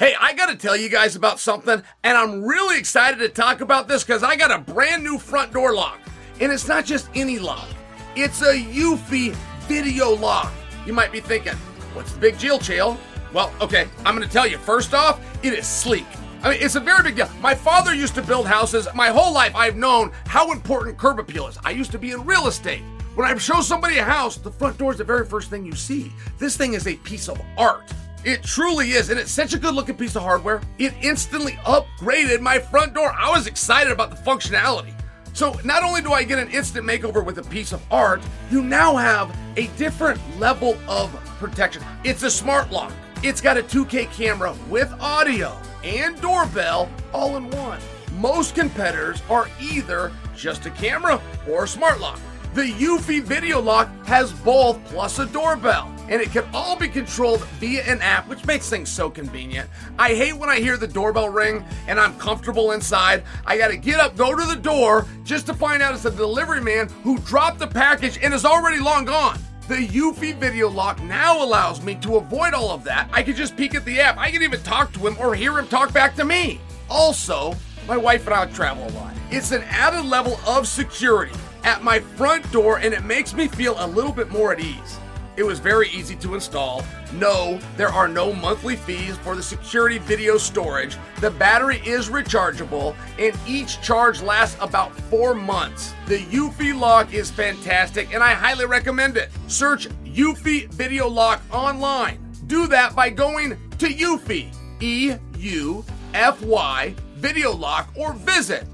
Hey, I got to tell you guys about something, and I'm really excited to talk about this because I got a brand new front door lock. And it's not just any lock, it's a Eufy video lock. You might be thinking, what's the big deal, Chael? Well, okay, I'm going to tell you. First off, it is sleek. I mean, it's a very big deal. My father used to build houses. My whole life, I've known how important curb appeal is. I used to be in real estate. When I show somebody a house, the front door is the very first thing you see. This thing is a piece of art. It truly is, and it's such a good looking piece of hardware. It instantly upgraded my front door. I was excited about the functionality. So, not only do I get an instant makeover with a piece of art, you now have a different level of protection. It's a smart lock, it's got a 2K camera with audio and doorbell all in one. Most competitors are either just a camera or a smart lock. The Eufy Video Lock has both plus a doorbell, and it can all be controlled via an app, which makes things so convenient. I hate when I hear the doorbell ring and I'm comfortable inside. I gotta get up, go to the door, just to find out it's a delivery man who dropped the package and is already long gone. The Eufy Video Lock now allows me to avoid all of that. I can just peek at the app. I can even talk to him or hear him talk back to me. Also, my wife and I travel a lot. It's an added level of security at my front door and it makes me feel a little bit more at ease. It was very easy to install. No, there are no monthly fees for the security video storage. The battery is rechargeable and each charge lasts about four months. The Eufy lock is fantastic and I highly recommend it. Search Eufy Video Lock online. Do that by going to Eufy, E U F Y, Video Lock, or visit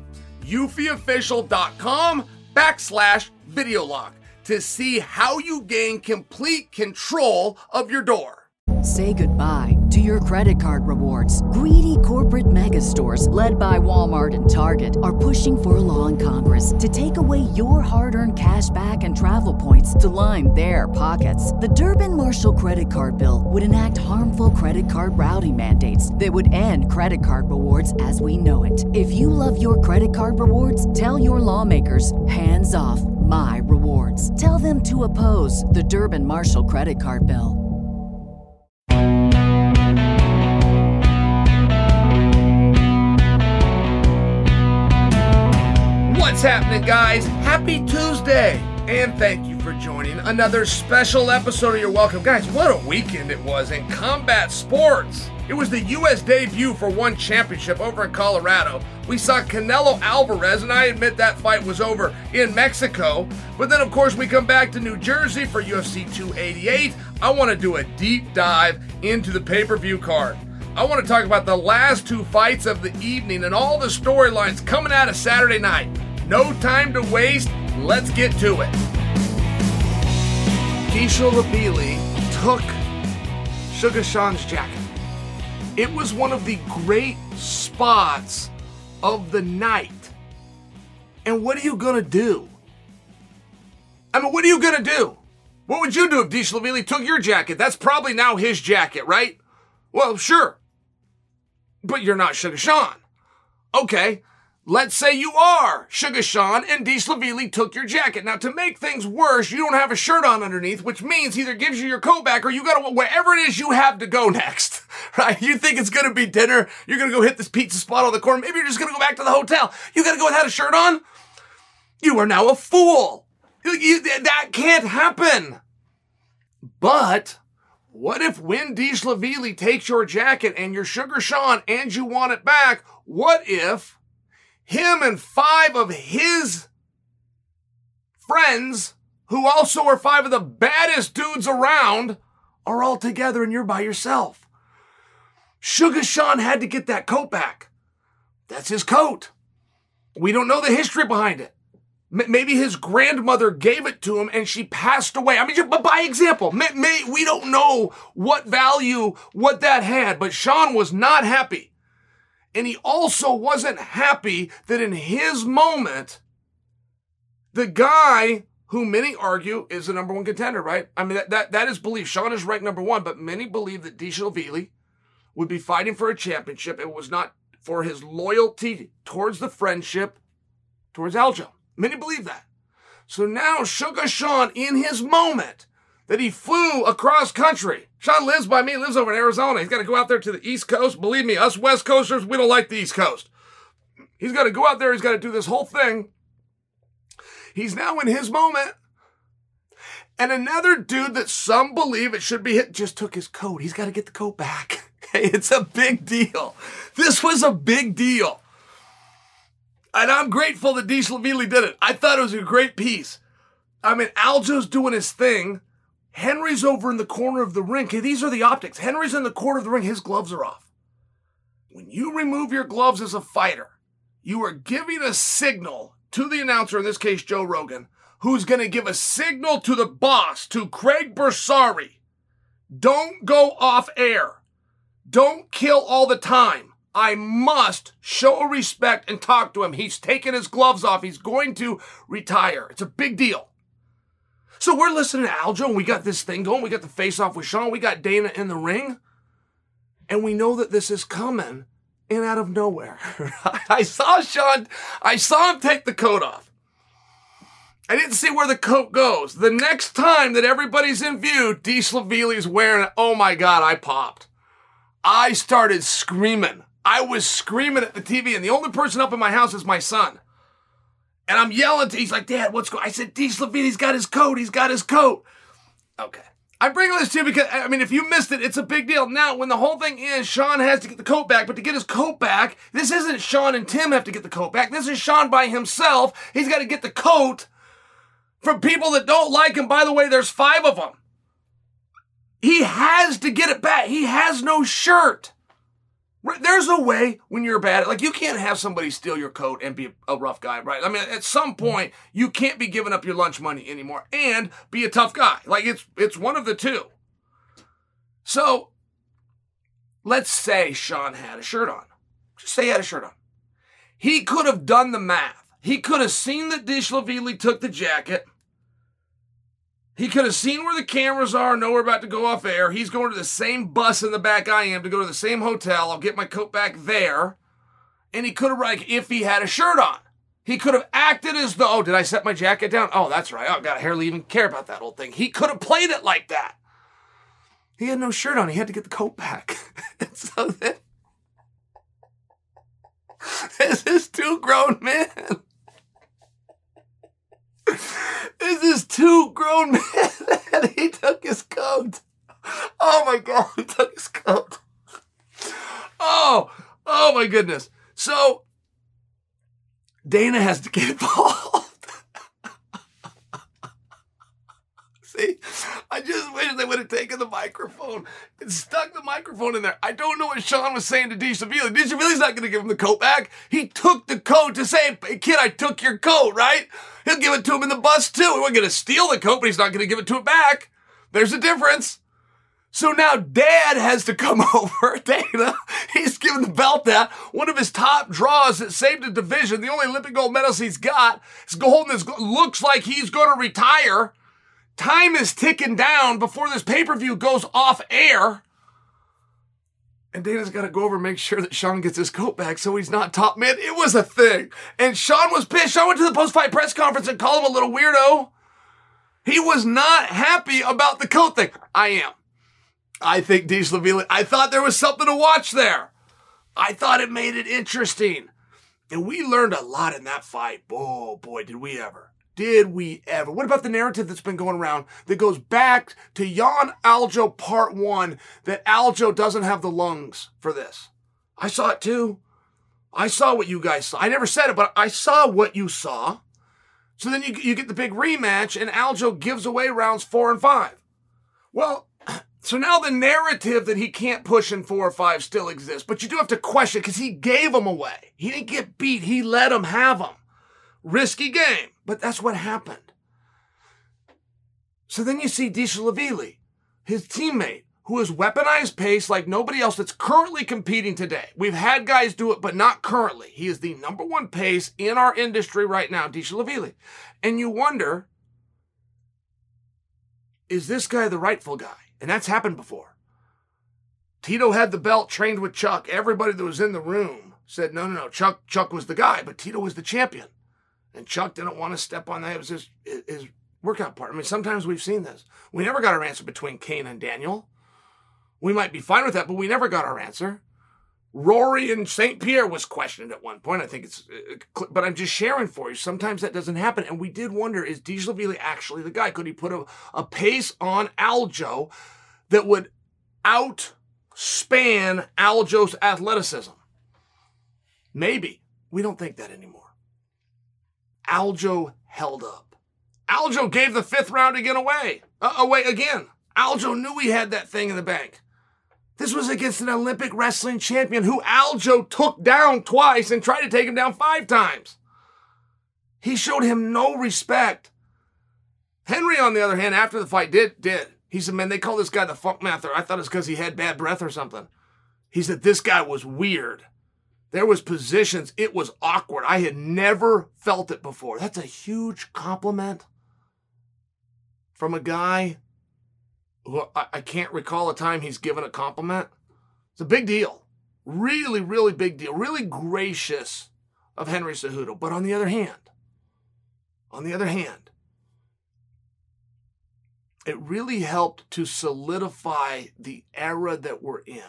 eufyofficial.com backslash video lock to see how you gain complete control of your door. Say goodbye to your credit card rewards. Greedy corporate mega stores, led by Walmart and Target, are pushing for a law in Congress to take away your hard earned cash back and travel points to line their pockets. The Durbin Marshall credit card bill would enact harmful credit card routing mandates that would end credit card rewards as we know it. If you love your credit card rewards, tell your lawmakers hands off my rewards. Tell them to oppose the Durbin Marshall credit card bill. What's happening, guys? Happy Tuesday! And thank you for joining another special episode of Your Welcome. Guys, what a weekend it was in combat sports! It was the U.S. debut for one championship over in Colorado. We saw Canelo Alvarez, and I admit that fight was over in Mexico. But then, of course, we come back to New Jersey for UFC 288. I want to do a deep dive into the pay per view card. I want to talk about the last two fights of the evening and all the storylines coming out of Saturday night. No time to waste. Let's get to it. Keisha Labili took Sugar Sean's jacket. It was one of the great spots of the night. And what are you gonna do? I mean, what are you gonna do? What would you do if Dvalishvili took your jacket? That's probably now his jacket, right? Well, sure. But you're not Sugar Sean. Okay, Let's say you are Sugar Sean and Dvalishvili took your jacket. Now, to make things worse, you don't have a shirt on underneath, which means either gives you your coat back or you gotta, wherever it is you have to go next, right? You think it's gonna be dinner. You're gonna go hit this pizza spot on the corner. Maybe you're just gonna go back to the hotel. You gotta go without a shirt on? You are now a fool. You, that can't happen. But what if when Dvalishvili takes your jacket and your Sugar Sean and you want it back, what if him and five of his friends, who also are five of the baddest dudes around, are all together and you're by yourself. Sugar Sean had to get that coat back. That's his coat. We don't know the history behind it. M- maybe his grandmother gave it to him and she passed away. I mean, but by example, may, may, we don't know what value, what that had, but Sean was not happy. And he also wasn't happy that in his moment, the guy who many argue is the number one contender, right? I mean, that, that, that is belief. Sean is ranked number one, but many believe that Dvalishvili would be fighting for a championship. It was not for his loyalty towards the friendship towards Aljo. Many believe that. So now Sugar Sean, in his moment, that he flew across country. Sean lives by me, lives over in Arizona. He's got to go out there to the East Coast. Believe me, us West Coasters, we don't like the East Coast. He's got to go out there. He's got to do this whole thing. He's now in his moment. And another dude that some believe it should be hit just took his coat. He's got to get the coat back. It's a big deal. This was a big deal. And I'm grateful that Dvalishvili did it. I thought it was a great piece. I mean, Aljo's doing his thing. Henry's over in the corner of the ring. Okay, these are the optics. Henry's in the corner of the ring. His gloves are off. When you remove your gloves as a fighter, you are giving a signal to the announcer, in this case, Joe Rogan, who's going to give a signal to the boss, to Craig Borsari. Don't go off air. Don't kill all the time. I must show respect and talk to him. He's taken his gloves off. He's going to retire. It's a big deal. So we're listening to Aljo and we got this thing going. We got the face off with Sean. We got Dana in the ring. And we know that this is coming and out of nowhere. I saw Sean, I saw him take the coat off. I didn't see where the coat goes. The next time that everybody's in view, Dvalishvili's wearing it. Oh my God, I popped. I started screaming. I was screaming at the TV, and the only person up in my house is my son. And I'm yelling to, he's like, Dad, what's going I said, Dvalishvili's got his coat. He's got his coat. Okay. I'm bringing this to you because, I mean, if you missed it, it's a big deal. Now, when the whole thing is, Sean has to get the coat back, but to get his coat back, this isn't Sean and Tim have to get the coat back. This is Sean by himself. He's got to get the coat from people that don't like him. By the way, there's five of them. He has to get it back. He has no shirt. There's a way when you're bad. Like you can't have somebody steal your coat and be a rough guy, right? I mean, at some mm. point you can't be giving up your lunch money anymore and be a tough guy. Like it's it's one of the two. So let's say Sean had a shirt on. Just say he had a shirt on. He could have done the math. He could have seen that Dvalishvili took the jacket he could have seen where the cameras are, know we're about to go off air. He's going to the same bus in the back I am to go to the same hotel. I'll get my coat back there. And he could have, like, if he had a shirt on, he could have acted as though, oh, did I set my jacket down? Oh, that's right. Oh, God, I hardly even care about that old thing. He could have played it like that. He had no shirt on. He had to get the coat back. so then, this is two grown men this is two grown men and he took his coat. Oh my god, he took his coat. Oh, oh my goodness. So Dana has to get involved. See, I just wish they would have taken the microphone and stuck the microphone in there. I don't know what Sean was saying to Dvalishvili. D. Shavili's not going to give him the coat back. He took the coat to say, hey, kid, I took your coat, right? He'll give it to him in the bus too. Wasn't going to steal the coat, but he's not going to give it to him back. There's a difference. So now dad has to come over. Dana, he's given the belt that one of his top draws that saved a division. The only Olympic gold medals he's got is holding this, looks like he's going to retire. Time is ticking down before this pay per view goes off air. And Dana's got to go over and make sure that Sean gets his coat back so he's not top man. It was a thing. And Sean was pissed. Sean went to the post fight press conference and called him a little weirdo. He was not happy about the coat thing. I am. I think Dvalishvili, I thought there was something to watch there. I thought it made it interesting. And we learned a lot in that fight. Oh boy, did we ever. Did we ever? What about the narrative that's been going around that goes back to Jan Aljo part one that Aljo doesn't have the lungs for this? I saw it too. I saw what you guys saw. I never said it, but I saw what you saw. So then you, you get the big rematch and Aljo gives away rounds four and five. Well, so now the narrative that he can't push in four or five still exists, but you do have to question because he gave them away. He didn't get beat. He let them have them. Risky game, but that's what happened. So then you see Dvalishvili, his teammate, who has weaponized pace like nobody else that's currently competing today. We've had guys do it, but not currently. He is the number one pace in our industry right now, Dvalishvili. And you wonder, is this guy the rightful guy? And that's happened before. Tito had the belt, trained with Chuck. Everybody that was in the room said, no, no, no, Chuck, Chuck was the guy, but Tito was the champion. And Chuck didn't want to step on that. It was his, his workout partner. I mean, sometimes we've seen this. We never got our answer between Cain and Daniel. We might be fine with that, but we never got our answer. Rory and St. Pierre was questioned at one point. I think it's, uh, but I'm just sharing for you. Sometimes that doesn't happen. And we did wonder is Dvalishvili actually the guy? Could he put a, a pace on Aljo that would outspan Aljo's athleticism? Maybe. We don't think that anymore. Aljo held up. Aljo gave the fifth round again away. Uh, away again. Aljo knew he had that thing in the bank. This was against an Olympic wrestling champion who Aljo took down twice and tried to take him down five times. He showed him no respect. Henry, on the other hand, after the fight, did did. He said, "Man, they call this guy the Funk Master. I thought it's because he had bad breath or something." He said this guy was weird. There was positions. It was awkward. I had never felt it before. That's a huge compliment from a guy who I, I can't recall a time he's given a compliment. It's a big deal. Really, really big deal. Really gracious of Henry Cejudo. But on the other hand, on the other hand, it really helped to solidify the era that we're in,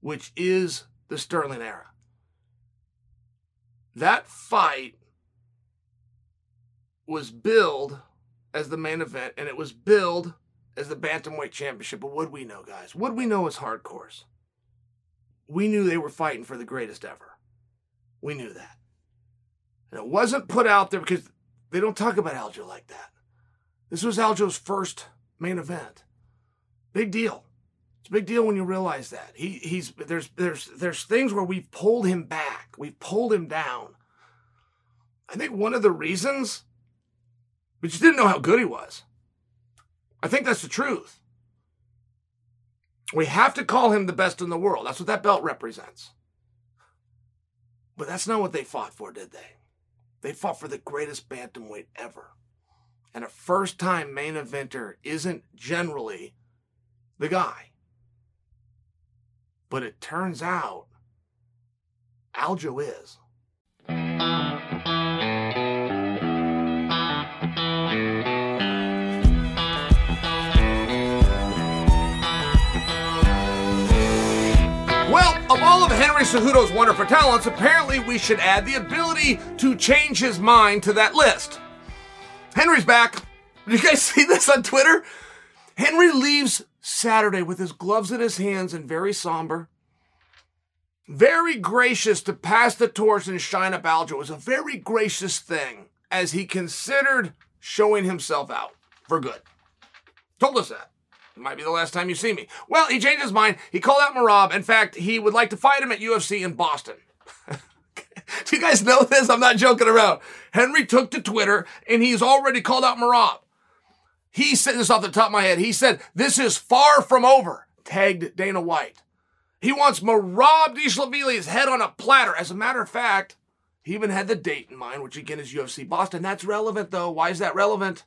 which is the Sterling era. That fight was billed as the main event, and it was billed as the Bantamweight Championship. But what we know, guys? What we know is hardcores. We knew they were fighting for the greatest ever. We knew that. And it wasn't put out there because they don't talk about Aljo like that. This was Aljo's first main event. Big deal. It's a big deal when you realize that. He he's there's there's there's things where we've pulled him back. We've pulled him down. I think one of the reasons we just didn't know how good he was. I think that's the truth. We have to call him the best in the world. That's what that belt represents. But that's not what they fought for, did they? They fought for the greatest bantamweight ever. And a first time main eventer isn't generally the guy. But it turns out Aljo is. Well, of all of Henry Cejudo's wonderful talents, apparently we should add the ability to change his mind to that list. Henry's back. Did you guys see this on Twitter? Henry leaves Saturday with his gloves in his hands and very somber. Very gracious to pass the torch and shine up Aljo. Was a very gracious thing as he considered showing himself out for good. Told us that. It might be the last time you see me. Well, he changed his mind. He called out Merab. In fact, he would like to fight him at UFC in Boston. Do you guys know this? I'm not joking around. Henry took to Twitter and he's already called out Merab. He said this off the top of my head. He said, This is far from over. Tagged Dana White. He wants Merab Dvalishvili's head on a platter. As a matter of fact, he even had the date in mind, which again is UFC Boston. That's relevant though. Why is that relevant?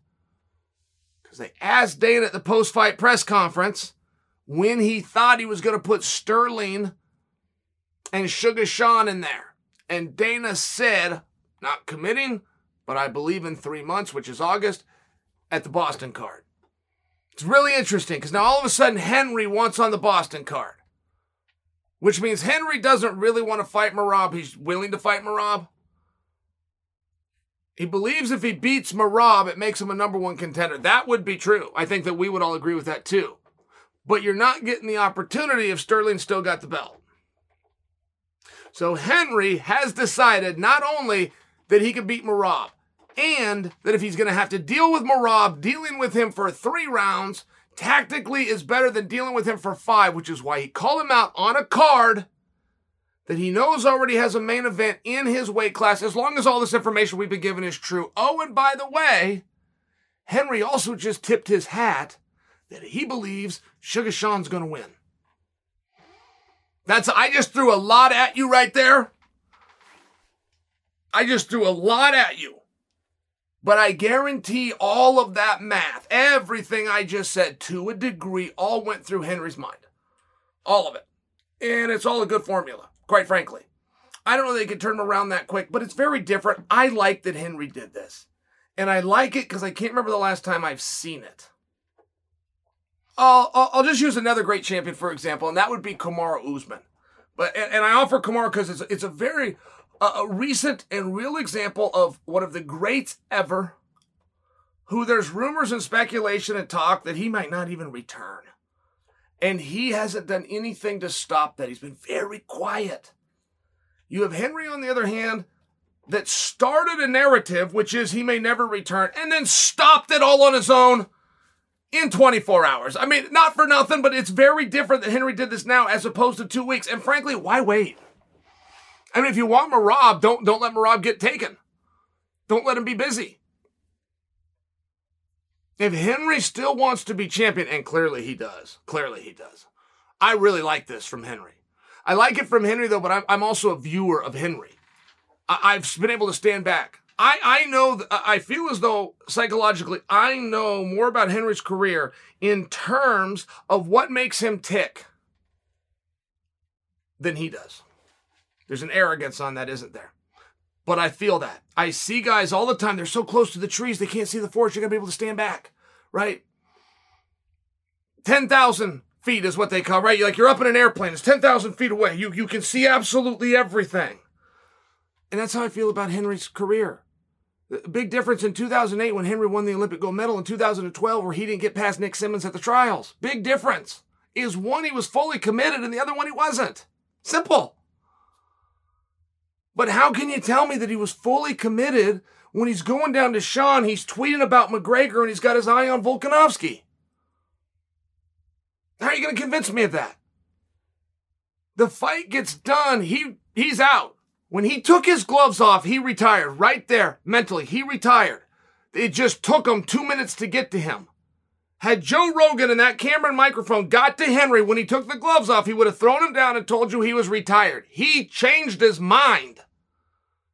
Because they asked Dana at the post fight press conference when he thought he was going to put Sterling and Sugar Sean in there. And Dana said, not committing, but I believe in three months, which is August, at the Boston card. It's really interesting because now all of a sudden Henry wants on the Boston card, which means Henry doesn't really want to fight Merab. He's willing to fight Merab. He believes if he beats Merab, it makes him a number one contender. That would be true. I think that we would all agree with that too. But you're not getting the opportunity if Sterling still got the belt. So Henry has decided not only that he can beat Merab, and that if he's going to have to deal with Merab, dealing with him for three rounds tactically is better than dealing with him for five, which is why he called him out on a card that he knows already has a main event in his weight class, as long as all this information we've been given is true. Oh, and by the way, Henry also just tipped his hat that he believes Sugar Sean's going to win. That's, I just threw a lot at you right there. I just threw a lot at you. But I guarantee all of that math, everything I just said to a degree, all went through Henry's mind. All of it. And it's all a good formula, quite frankly. I don't know they could turn around that quick, but it's very different. I like that Henry did this. And I like it because I can't remember the last time I've seen it. I'll, I'll just use another great champion, for example, and that would be Kamaru Usman. But and, and I offer Kamaru because it's it's a very a recent and real example of one of the greats ever, who there's rumors and speculation and talk that he might not even return, and he hasn't done anything to stop that. He's been very quiet. You have Henry on the other hand, that started a narrative, which is he may never return, and then stopped it all on his own in 24 hours. I mean, not for nothing, but it's very different that Henry did this now as opposed to two weeks. And frankly, why wait? I mean, if you want Merab, don't don't let Merab get taken. Don't let him be busy. If Henry still wants to be champion, and clearly he does, clearly he does. I really like this from Henry. I like it from Henry though, but I'm, I'm also a viewer of Henry. I, have been able to stand back. I, I know, I feel as though psychologically, I know more about Henry's career in terms of what makes him tick than he does. There's an arrogance on that, isn't there? But I feel that. I see guys all the time, they're so close to the trees, they can't see the forest. You're going to be able to stand back, right? 10,000 feet is what they call, right? You're Like you're up in an airplane, it's 10,000 feet away. You, you can see absolutely everything. And that's how I feel about Henry's career. The Big difference in 2008 when Henry won the Olympic gold medal in 2012 where he didn't get past Nick Simmons at the trials. Big difference is one he was fully committed and the other one he wasn't. Simple. But how can you tell me that he was fully committed when he's going down to Sean, he's tweeting about McGregor and he's got his eye on Volkanovski? How are you going to convince me of that? The fight gets done, he he's out. When he took his gloves off, he retired right there mentally. He retired. It just took him two minutes to get to him. Had Joe Rogan and that camera and microphone got to Henry when he took the gloves off, he would have thrown him down and told you he was retired. He changed his mind.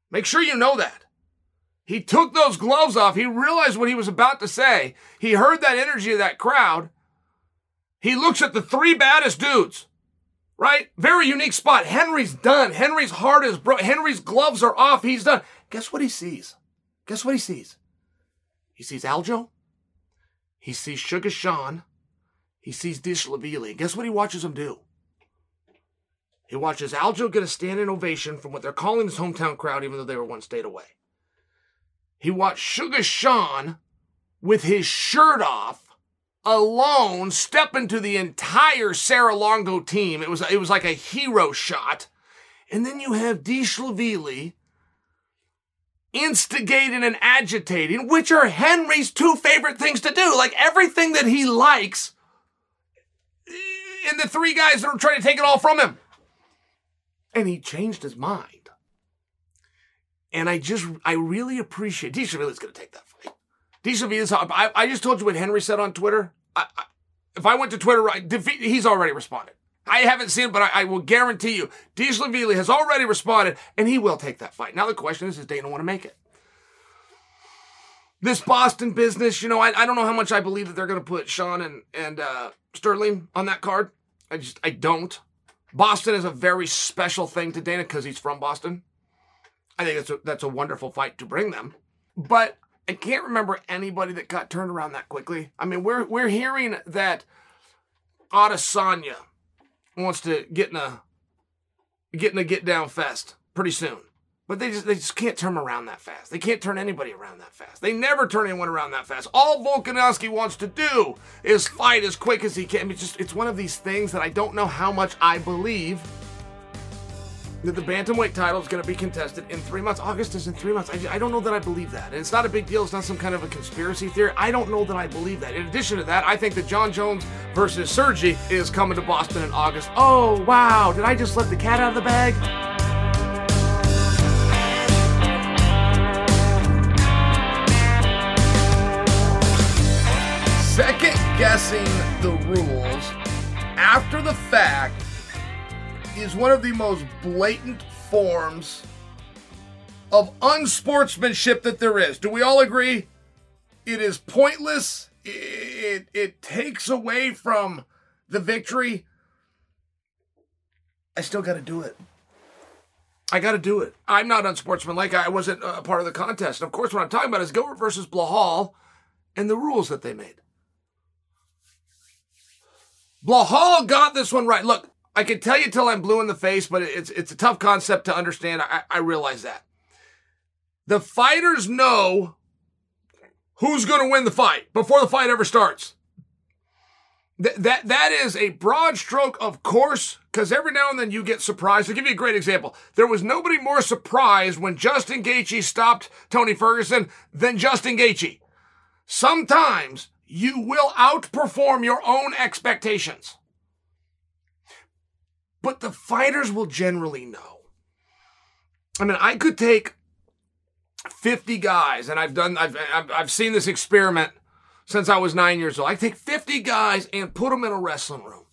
Make sure you know that. He took those gloves off. He realized what he was about to say. He heard that energy of that crowd. He looks at the three baddest dudes right? Very unique spot. Henry's done. Henry's heart is broken. Henry's gloves are off. He's done. Guess what he sees? Guess what he sees? He sees Aljo. He sees Sugar Sean. He sees Dvalishvili. Guess what he watches him do? He watches Aljo get a standing ovation from what they're calling his hometown crowd, even though they were one state away. He watched Sugar Sean with his shirt off alone step into the entire Serra-Longo team. It was it was like a hero shot. And then you have Dvalishvili instigating and agitating, which are Henry's two favorite things to do. Like everything that he likes, and the three guys that are trying to take it all from him. And he changed his mind. And I just, I really appreciate, Dvalishvili's going to take that fight. Dvalishvili's, I, I just told you what Henry said on Twitter. I, I, if I went to Twitter, defeat, he's already responded. I haven't seen it, but I, I will guarantee you, Dvalishvili has already responded, and he will take that fight. Now the question is, does Dana want to make it? This Boston business, you know, I, I don't know how much I believe that they're going to put Sean and and uh, Sterling on that card. I just I don't. Boston is a very special thing to Dana because he's from Boston. I think that's a, that's a wonderful fight to bring them. But I can't remember anybody that got turned around that quickly. I mean, we're we're hearing that Adesanya wants to get in a get in a get down fest pretty soon. But they just they just can't turn around that fast. They can't turn anybody around that fast. They never turn anyone around that fast. All Volkanovski wants to do is fight as quick as he can. It's just it's one of these things that I don't know how much I believe that the bantamweight title is going to be contested in three months. August is in three months. I, I don't know that I believe that. And it's not a big deal. It's not some kind of a conspiracy theory. I don't know that I believe that. In addition to that, I think that Jon Jones versus Sergi is coming to Boston in August. Oh, wow. Did I just let the cat out of the bag? Second guessing the rules after the fact is one of the most blatant forms of unsportsmanship that there is. Do we all agree? It is pointless. It, it, it takes away from the victory. I still got to do it. I got to do it. I'm not unsportsmanlike. I wasn't a part of the contest. And of course, what I'm talking about is Gilbert versus Belal and the rules that they made. Belal got this one right. Look, I can tell you till I'm blue in the face, but it's it's a tough concept to understand. I, I realize that. The fighters know who's going to win the fight before the fight ever starts. Th- that that is a broad stroke, of course, because every now and then you get surprised. I'll give you a great example. There was nobody more surprised when Justin Gaethje stopped Tony Ferguson than Justin Gaethje. Sometimes you will outperform your own expectations. But the fighters will generally know. I mean, I could take 50 guys, and I've done, I've, I've, I've seen this experiment since I was nine years old. I take 50 guys and put them in a wrestling room.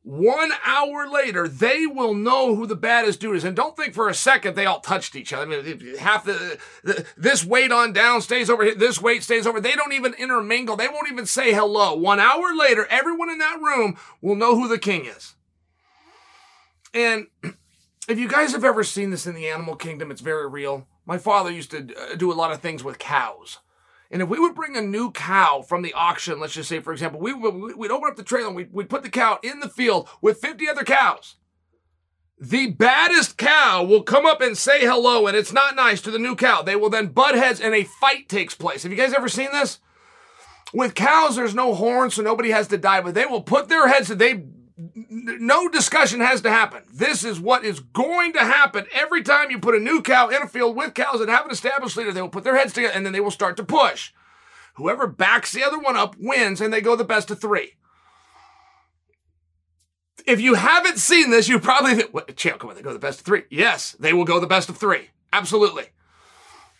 One hour later, they will know who the baddest dude is. And don't think for a second they all touched each other. I mean, half the, the this weight on down stays over here, this weight stays over. They don't even intermingle. They won't even say hello. One hour later, everyone in that room will know who the king is. And if you guys have ever seen this in the animal kingdom, it's very real. My father used to uh, do a lot of things with cows. And if we would bring a new cow from the auction, let's just say, for example, we would, we'd open up the trailer and we'd, we'd put the cow in the field with 50 other cows. The baddest cow will come up and say hello, and it's not nice to the new cow. They will then butt heads and a fight takes place. Have you guys ever seen this? With cows, there's no horn, so nobody has to die, but they will put their heads, they no discussion has to happen. This is what is going to happen every time you put a new cow in a field with cows that have an established leader. They will put their heads together and then they will start to push. Whoever backs the other one up wins and they go the best of three. If you haven't seen this, you probably think, champ, come on, they go the best of three. Yes, they will go the best of three. Absolutely.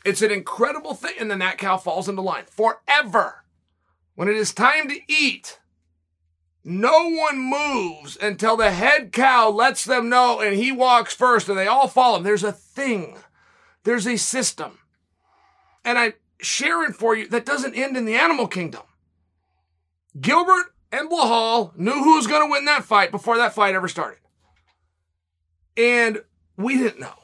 It's an incredible thing. And then that cow falls into line forever. When it is time to eat, no one moves until the head cow lets them know and he walks first and they all follow him. There's a thing. There's a system. And I share it for you that doesn't end in the animal kingdom. Gilbert and Belal knew who was going to win that fight before that fight ever started. And we didn't know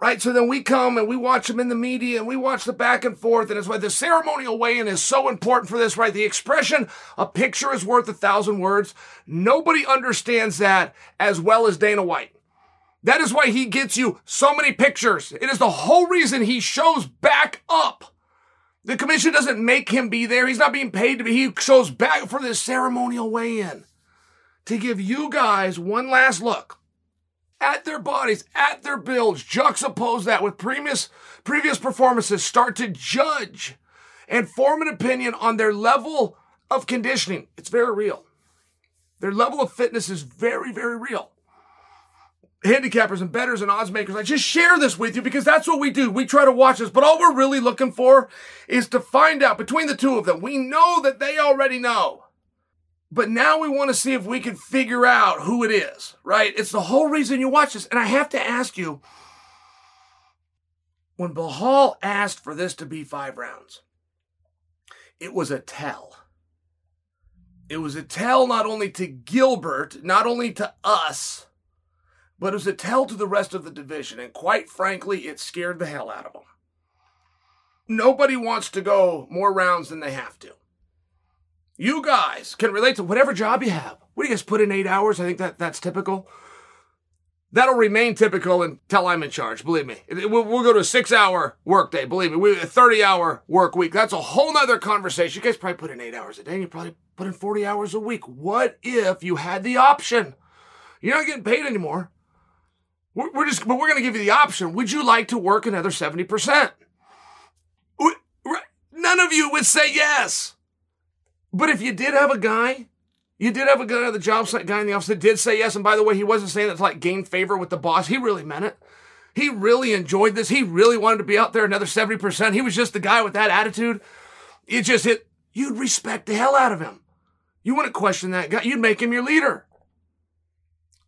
right? So then we come and we watch them in the media and we watch the back and forth. And it's why the ceremonial weigh-in is so important for this, right? The expression, a picture is worth a thousand words. Nobody understands that as well as Dana White. That is why he gets you so many pictures. It is the whole reason he shows back up. The commission doesn't make him be there. He's not being paid to be. He shows back for this ceremonial weigh-in to give you guys one last look at their bodies, at their builds, juxtapose that with previous, previous performances, start to judge and form an opinion on their level of conditioning. It's very real. Their level of fitness is very, very real. Handicappers and betters and odds makers, I just share this with you because that's what we do. We try to watch this, but all we're really looking for is to find out between the two of them. We know that they already know but now we want to see if we can figure out who it is, right? It's the whole reason you watch this. And I have to ask you when Belal asked for this to be five rounds, it was a tell. It was a tell not only to Gilbert, not only to us, but it was a tell to the rest of the division. And quite frankly, it scared the hell out of them. Nobody wants to go more rounds than they have to. You guys can relate to whatever job you have. What do you guys put in eight hours? I think that that's typical. That'll remain typical until I'm in charge. Believe me, we'll, we'll go to a six-hour workday. Believe me, we a thirty-hour work week. That's a whole nother conversation. You guys probably put in eight hours a day. And you probably put in forty hours a week. What if you had the option? You're not getting paid anymore. We're, we're just, but we're going to give you the option. Would you like to work another seventy percent? None of you would say yes. But if you did have a guy, you did have a guy, at the job site guy in the office that did say yes. And by the way, he wasn't saying that to like gain favor with the boss. He really meant it. He really enjoyed this. He really wanted to be out there another 70%. He was just the guy with that attitude. It just hit, you'd respect the hell out of him. You wouldn't question that guy. You'd make him your leader.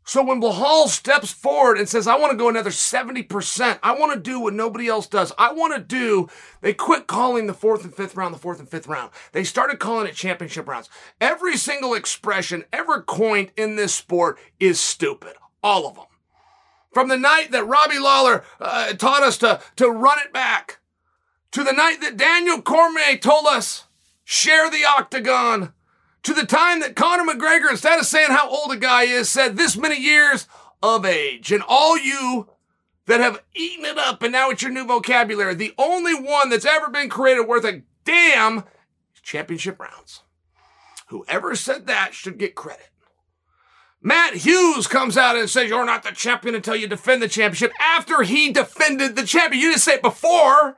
So when Belal steps forward and says, I want to go another 70%, I want to do what nobody else does. I want to do, they quit calling the fourth and fifth round the fourth and fifth round. They started calling it championship rounds. Every single expression ever coined in this sport is stupid. All of them. From the night that Robbie Lawler uh, taught us to, to run it back, to the night that Daniel Cormier told us, share the octagon, to the time that Conor McGregor, instead of saying how old a guy is, said this many years of age. And all you that have eaten it up and now it's your new vocabulary, the only one that's ever been created worth a damn championship rounds. Whoever said that should get credit. Matt Hughes comes out and says, You're not the champion until you defend the championship after he defended the champion. You didn't say it before.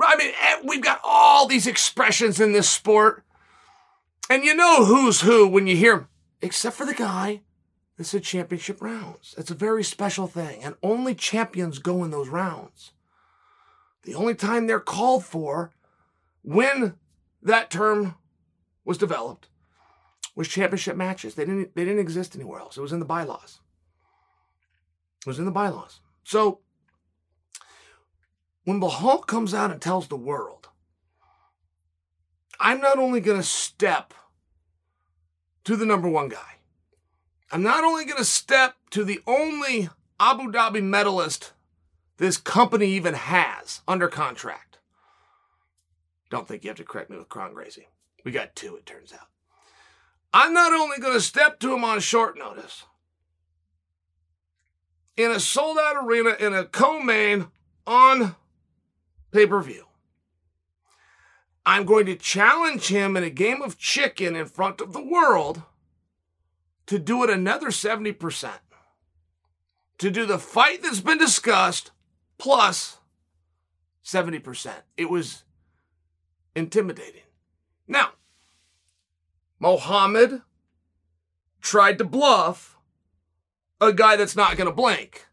I mean, eh, we've got all these expressions in this sport. And you know who's who when you hear, except for the guy that said championship rounds. It's a very special thing, and only champions go in those rounds. The only time they're called for when that term was developed was championship matches. They didn't they didn't exist anywhere else. It was in the bylaws. It was in the bylaws. So when Belal comes out and tells the world, I'm not only going to step to the number one guy, I'm not only going to step to the only Abu Dhabi medalist this company even has under contract. Don't think you have to correct me with Kron Gracie. We got two, it turns out. I'm not only going to step to him on short notice, in a sold out arena in a co main on pay per view. I'm going to challenge him in a game of chicken in front of the world to do it another 70%. To do the fight that's been discussed plus 70%. It was intimidating. Now, Muhammad tried to bluff a guy that's not going to blink.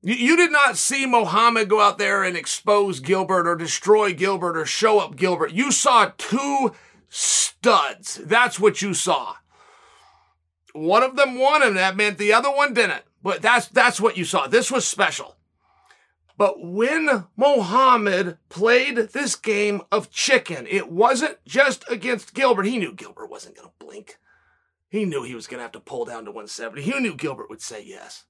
You, did not see Muhammad go out there and expose Gilbert or destroy Gilbert or show up Gilbert. You saw two studs. That's what you saw. One of them won, and that meant the other one didn't. But that's that's what you saw. This was special. But when Muhammad played this game of chicken, it wasn't just against Gilbert. He knew Gilbert wasn't going to blink. He knew he was going to have to pull down to 170. He knew Gilbert would say yes.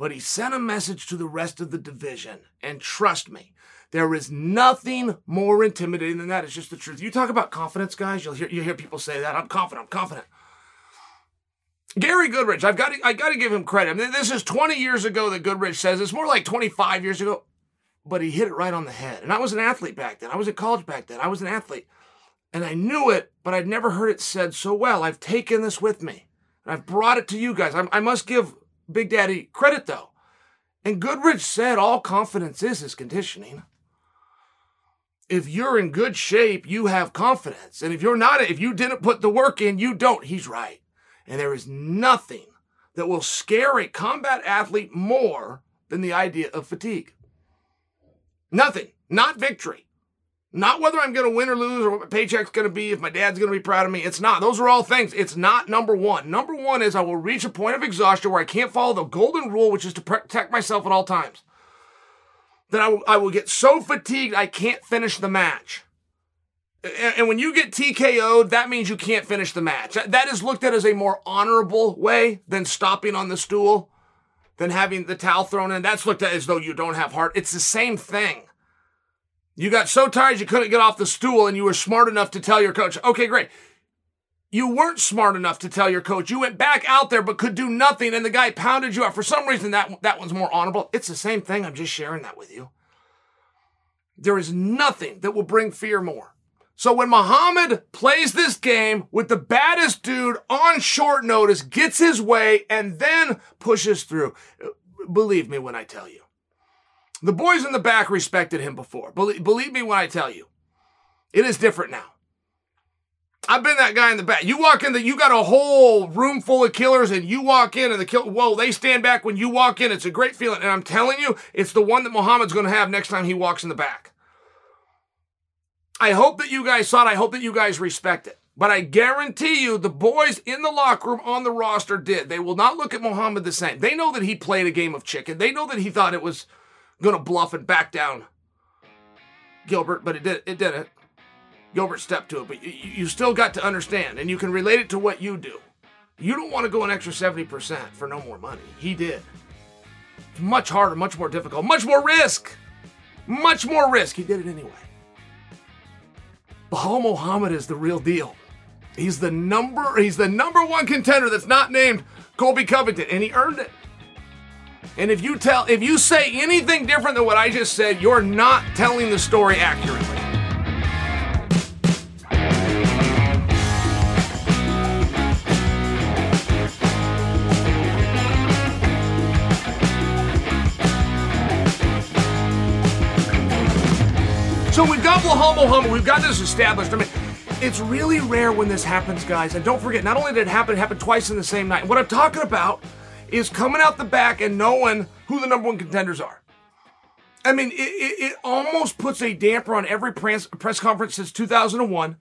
But he sent a message to the rest of the division. And trust me, there is nothing more intimidating than that. It's just the truth. You talk about confidence, guys. You'll hear, you hear people say that. I'm confident. I'm confident. Gary Goodridge, I've got to, I got to give him credit. I mean, this is 20 years ago that Goodridge says. It's more like 25 years ago, but he hit it right on the head. And I was an athlete back then. I was at college back then. I was an athlete. And I knew it, but I'd never heard it said so well. I've taken this with me. And I've brought it to you guys. I, I must give Big Daddy credit though. And Goodridge said all confidence is is conditioning. If you're in good shape, you have confidence. And if you're not, if you didn't put the work in, you don't. He's right. And there is nothing that will scare a combat athlete more than the idea of fatigue. Nothing. Not victory. Not whether I'm going to win or lose or what my paycheck's going to be, if my dad's going to be proud of me. It's not. Those are all things. It's not number one. Number one is I will reach a point of exhaustion where I can't follow the golden rule, which is to protect myself at all times. Then I will, I will get so fatigued I can't finish the match. And when you get TKO'd, that means you can't finish the match. That is looked at as a more honorable way than stopping on the stool, than having the towel thrown in. That's looked at as though you don't have heart. It's the same thing. You got so tired you couldn't get off the stool and you were smart enough to tell your coach, okay, great. You weren't smart enough to tell your coach. You went back out there but could do nothing and the guy pounded you out. For some reason, that, that one's more honorable. It's the same thing. I'm just sharing that with you. There is nothing that will bring fear more so when Muhammad plays this game with the baddest dude on short notice, gets his way, and then pushes through, believe me when I tell you. The boys in the back respected him before. Believe, believe me when I tell you. It is different now. I've been that guy in the back. You walk in, the, you got a whole room full of killers, and you walk in, and the kill, whoa, they stand back when you walk in. It's a great feeling, and I'm telling you, it's the one that Muhammad's going to have next time he walks in the back. I hope that you guys saw it. I hope that you guys respect it. But I guarantee you, the boys in the locker room on the roster did. They will not look at Muhammad the same. They know that he played a game of chicken. They know that he thought it was to bluff and back down Gilbert, but it did. It didn't. Gilbert stepped to it, but you, you still got to understand, and you can relate it to what you do. You don't want to go an extra 70% for no more money. He did. It's much harder, much more difficult, much more risk. Much more risk. He did it anyway. Belal Muhammad is the real deal. He's the number he's the number one contender that's not named Colby Covington, and he earned it. And if you tell if you say anything different than what I just said, you're not telling the story accurately. So we've got Belal Muhammad, we've got this established. I mean, it's really rare when this happens, guys. And don't forget, not only did it happen, it happened twice in the same night. what I'm talking about is coming out the back and knowing who the number one contenders are. I mean, it, it, it almost puts a damper on every press, press conference since 2001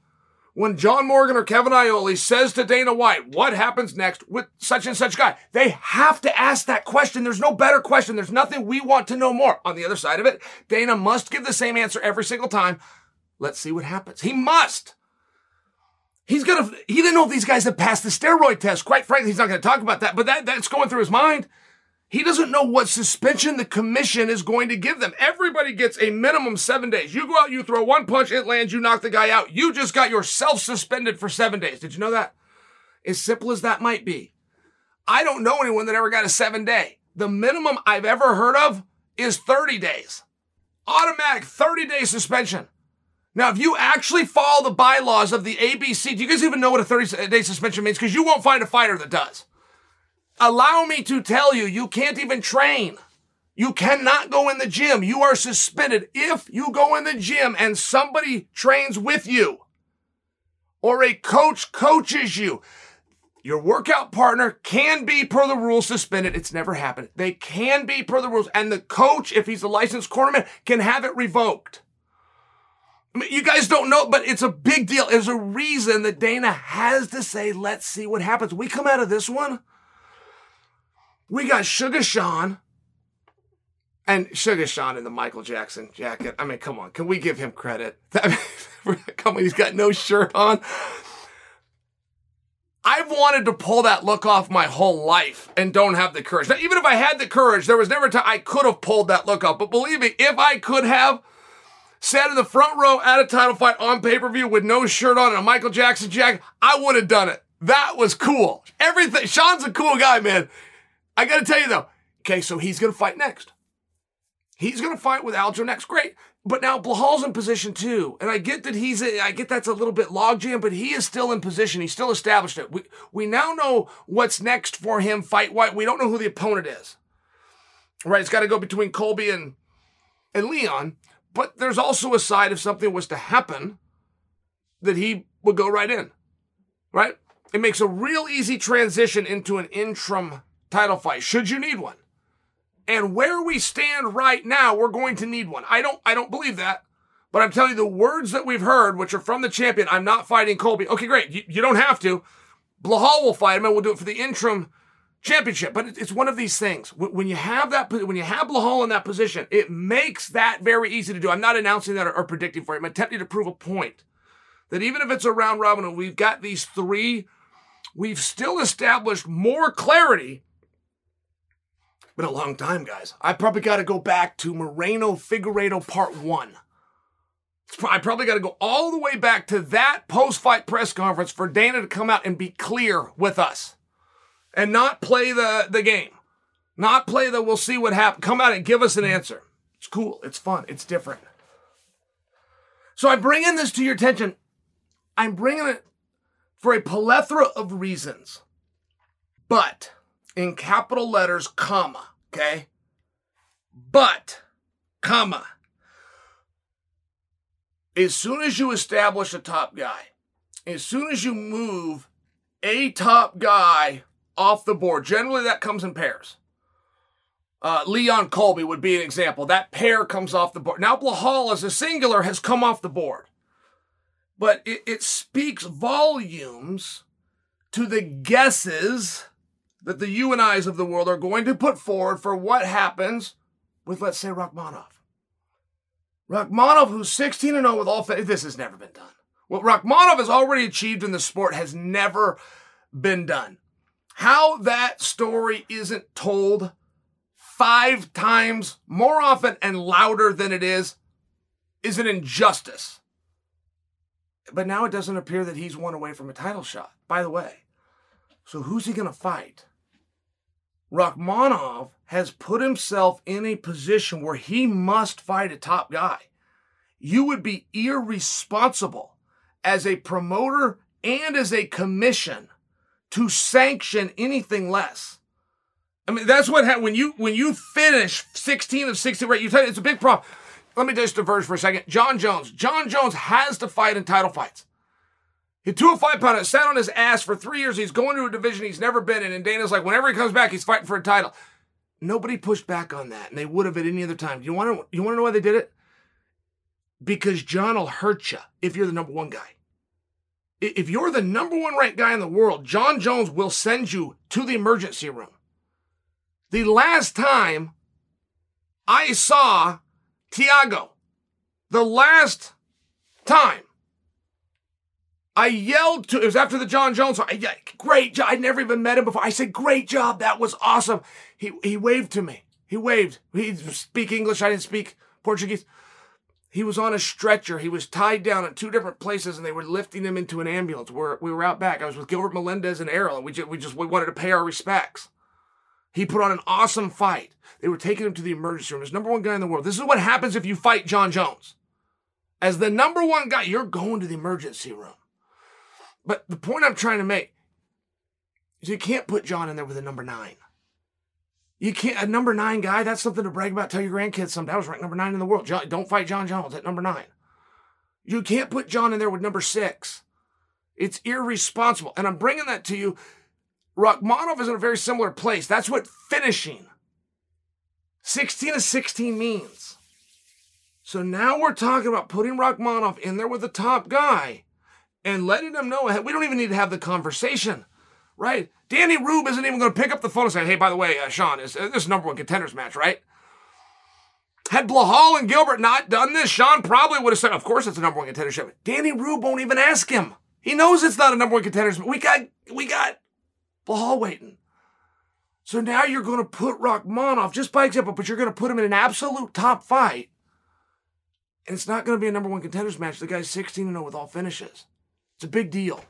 when John Morgan or Kevin Iole says to Dana White, what happens next with such and such guy? They have to ask that question. There's no better question. There's nothing we want to know more. On the other side of it, Dana must give the same answer every single time. Let's see what happens. He must. He's gonna. He didn't know if these guys had passed the steroid test. Quite frankly, he's not gonna talk about that. But that that's going through his mind. He doesn't know what suspension the commission is going to give them. Everybody gets a minimum seven days. You go out, you throw one punch, it lands, you knock the guy out. You just got yourself suspended for seven days. Did you know that? As simple as that might be. I don't know anyone that ever got a seven day. The minimum I've ever heard of is 30 days. Automatic 30 day suspension. Now, if you actually follow the bylaws of the ABC, do you guys even know what a 30 day suspension means? Because you won't find a fighter that does. Allow me to tell you, you can't even train. You cannot go in the gym. You are suspended if you go in the gym and somebody trains with you or a coach coaches you. Your workout partner can be, per the rules, suspended. It's never happened. They can be, per the rules. And the coach, if he's a licensed cornerman, can have it revoked. I mean, you guys don't know, but it's a big deal. There's a reason that Dana has to say, let's see what happens. We come out of this one. We got Sugar Sean and Sugar Sean in the Michael Jackson jacket. I mean, come on. Can we give him credit? come on. He's got no shirt on. I've wanted to pull that look off my whole life and don't have the courage. Now, even if I had the courage, there was never a time I could have pulled that look off. But believe me, if I could have, sat in the front row at a title fight on pay per view with no shirt on and a Michael Jackson jacket, I would have done it. That was cool. Everything. Sean's a cool guy, man. I got to tell you though. Okay, so he's going to fight next. He's going to fight with Aljo next. Great. But now Belal's in position too. And I get that he's, a, I get that's a little bit logjam, but he is still in position. He's still established it. We, we now know what's next for him fight white. We don't know who the opponent is. Right. It's got to go between Colby and, and Leon. But there's also a side if something was to happen that he would go right in, right? It makes a real easy transition into an interim title fight should you need one. And where we stand right now, we're going to need one. I don't I don't believe that. But I'm telling you the words that we've heard, which are from the champion, I'm not fighting Colby. Okay, great. You, you don't have to. Belal will fight him and we'll do it for the interim championship. But it's one of these things. When you have that, when you have Belal in that position, it makes that very easy to do. I'm not announcing that or, or predicting for you. I'm attempting to prove a point that even if it's a round robin and we've got these three, we've still established more clarity. Been a long time, guys. I probably got to go back to Moreno Figueiredo Part One. I probably got to go all the way back to that post fight press conference for Dana to come out and be clear with us and not play the, the game. Not play the we'll see what happens. Come out and give us an answer. It's cool. It's fun. It's different. So I'm bringing this to your attention. I'm bringing it for a plethora of reasons. But in capital letters, comma, okay? But, comma. As soon as you establish a top guy, as soon as you move a top guy off the board. Generally, that comes in pairs. Uh, Leon Colby would be an example. That pair comes off the board. Now, Belal as a singular has come off the board. But it, it speaks volumes to the guesses that the you and I's of the world are going to put forward for what happens with, let's say, Rakhmonov. Rakhmonov, who's 16 and 0 with all, this has never been done. What Rakhmonov has already achieved in the sport has never been done. How that story isn't told five times more often and louder than it is is an injustice. But now it doesn't appear that he's one away from a title shot. By the way, so who's he going to fight? Rakhmonov has put himself in a position where he must fight a top guy. You would be irresponsible as a promoter and as a commission to sanction anything less. I mean, that's what happened when you when you finish 16 of 16, right? You tell it's a big problem. Let me just diverge for a second. Jon Jones. Jon Jones has to fight in title fights. He 205 pounder sat on his ass for three years. He's going to a division he's never been in. And Dana's like, whenever he comes back, he's fighting for a title. Nobody pushed back on that, and they would have at any other time. You want to you want to know why they did it? Because Jon will hurt you if you're the number one guy. If you're the number one ranked guy in the world, Jon Jones will send you to the emergency room. The last time I saw Thiago, the last time I yelled to, it was after the Jon Jones, I, great job. I'd never even met him before. I said, great job. That was awesome. He, he waved to me. He waved. He speak English. I didn't speak Portuguese. He was on a stretcher. He was tied down at two different places and they were lifting him into an ambulance. We're, we were out back. I was with Gilbert Melendez and Errol and we just, we just, we wanted to pay our respects. He put on an awesome fight. They were taking him to the emergency room. He's number one guy in the world. This is what happens if you fight Jon Jones. As the number one guy, you're going to the emergency room. But the point I'm trying to make is you can't put Jon in there with a number nine. You can't a number nine guy. That's something to brag about. Tell your grandkids someday. I was ranked number nine in the world. Jon, don't fight Jon Jones at number nine. You can't put Jon in there with number six. It's irresponsible. And I'm bringing that to you. Rakhmonov is in a very similar place. That's what finishing 16 to 16 means. So now we're talking about putting Rakhmonov in there with the top guy and letting them know we don't even need to have the conversation, right? Danny Rube isn't even going to pick up the phone and say, hey, by the way, uh, Sean, is, uh, this is number one contenders match, right? Had Belal and Gilbert not done this, Sean probably would have said, of course it's a number one contendership. Danny Rube won't even ask him. He knows it's not a number one contenders. We got, we got Belal waiting. So now you're going to put Rakhmonov, just by example, but you're going to put him in an absolute top fight. And it's not going to be a number one contenders match. The guy's 16 0 with all finishes. It's a big deal.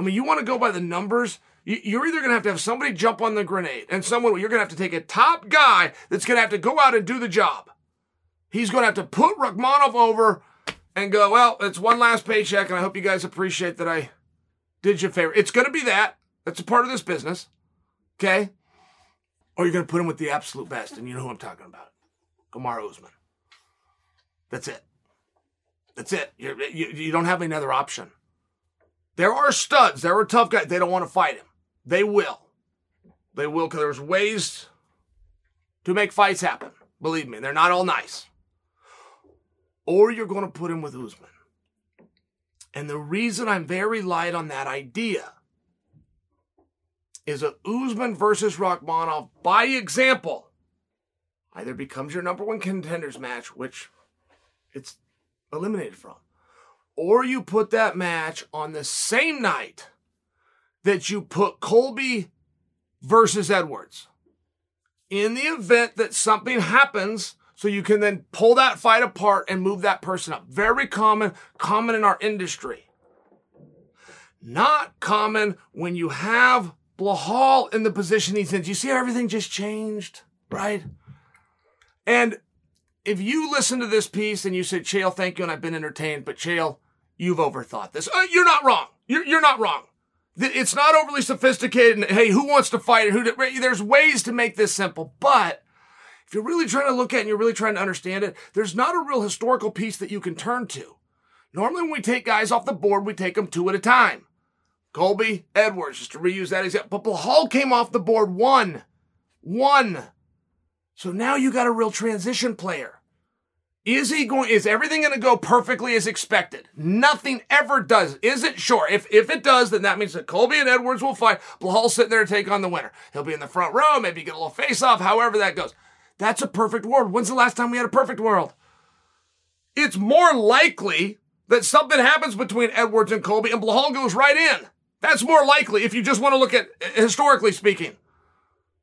I mean, you want to go by the numbers, you're either going to have to have somebody jump on the grenade and someone, you're going to have to take a top guy that's going to have to go out and do the job. He's going to have to put Rakhmonov over and go, well, it's one last paycheck, and I hope you guys appreciate that I did you a favor. It's going to be that. That's a part of this business. Okay? Or you're going to put him with the absolute best, and you know who I'm talking about. Kamaru Usman. That's it. That's it. You, you, you don't have any other option. There are studs. There are tough guys. They don't want to fight him. They will. They will because there's ways to make fights happen. Believe me, they're not all nice. Or you're going to put him with Usman. And the reason I'm very light on that idea is a Usman versus Rakhmonov by example either becomes your number one contenders match, which it's eliminated from. Or you put that match on the same night that you put Colby versus Edwards. In the event that something happens, so you can then pull that fight apart and move that person up. Very common, common in our industry. Not common when you have Belal in the position he's in. Do you see how everything just changed? Right? And if you listen to this piece and you say, Chael, thank you, and I've been entertained, but Chael, you've overthought this. Uh, you're not wrong. You're, you're not wrong. It's not overly sophisticated. And, hey, who wants to fight it? Who? There's ways to make this simple, but if you're really trying to look at it and you're really trying to understand it, there's not a real historical piece that you can turn to. Normally, when we take guys off the board, we take them two at a time. Colby, Edwards, just to reuse that example. But Hall came off the board one. One. So now you got a real transition player. Is he going, is everything going to go perfectly as expected? Nothing ever does. Is it? Sure. If, if it does, then that means that Colby and Edwards will fight. Belal sitting there to take on the winner. He'll be in the front row, maybe get a little face off, however that goes. That's a perfect world. When's the last time we had a perfect world? It's more likely that something happens between Edwards and Colby and Belal goes right in. That's more likely if you just want to look at historically speaking.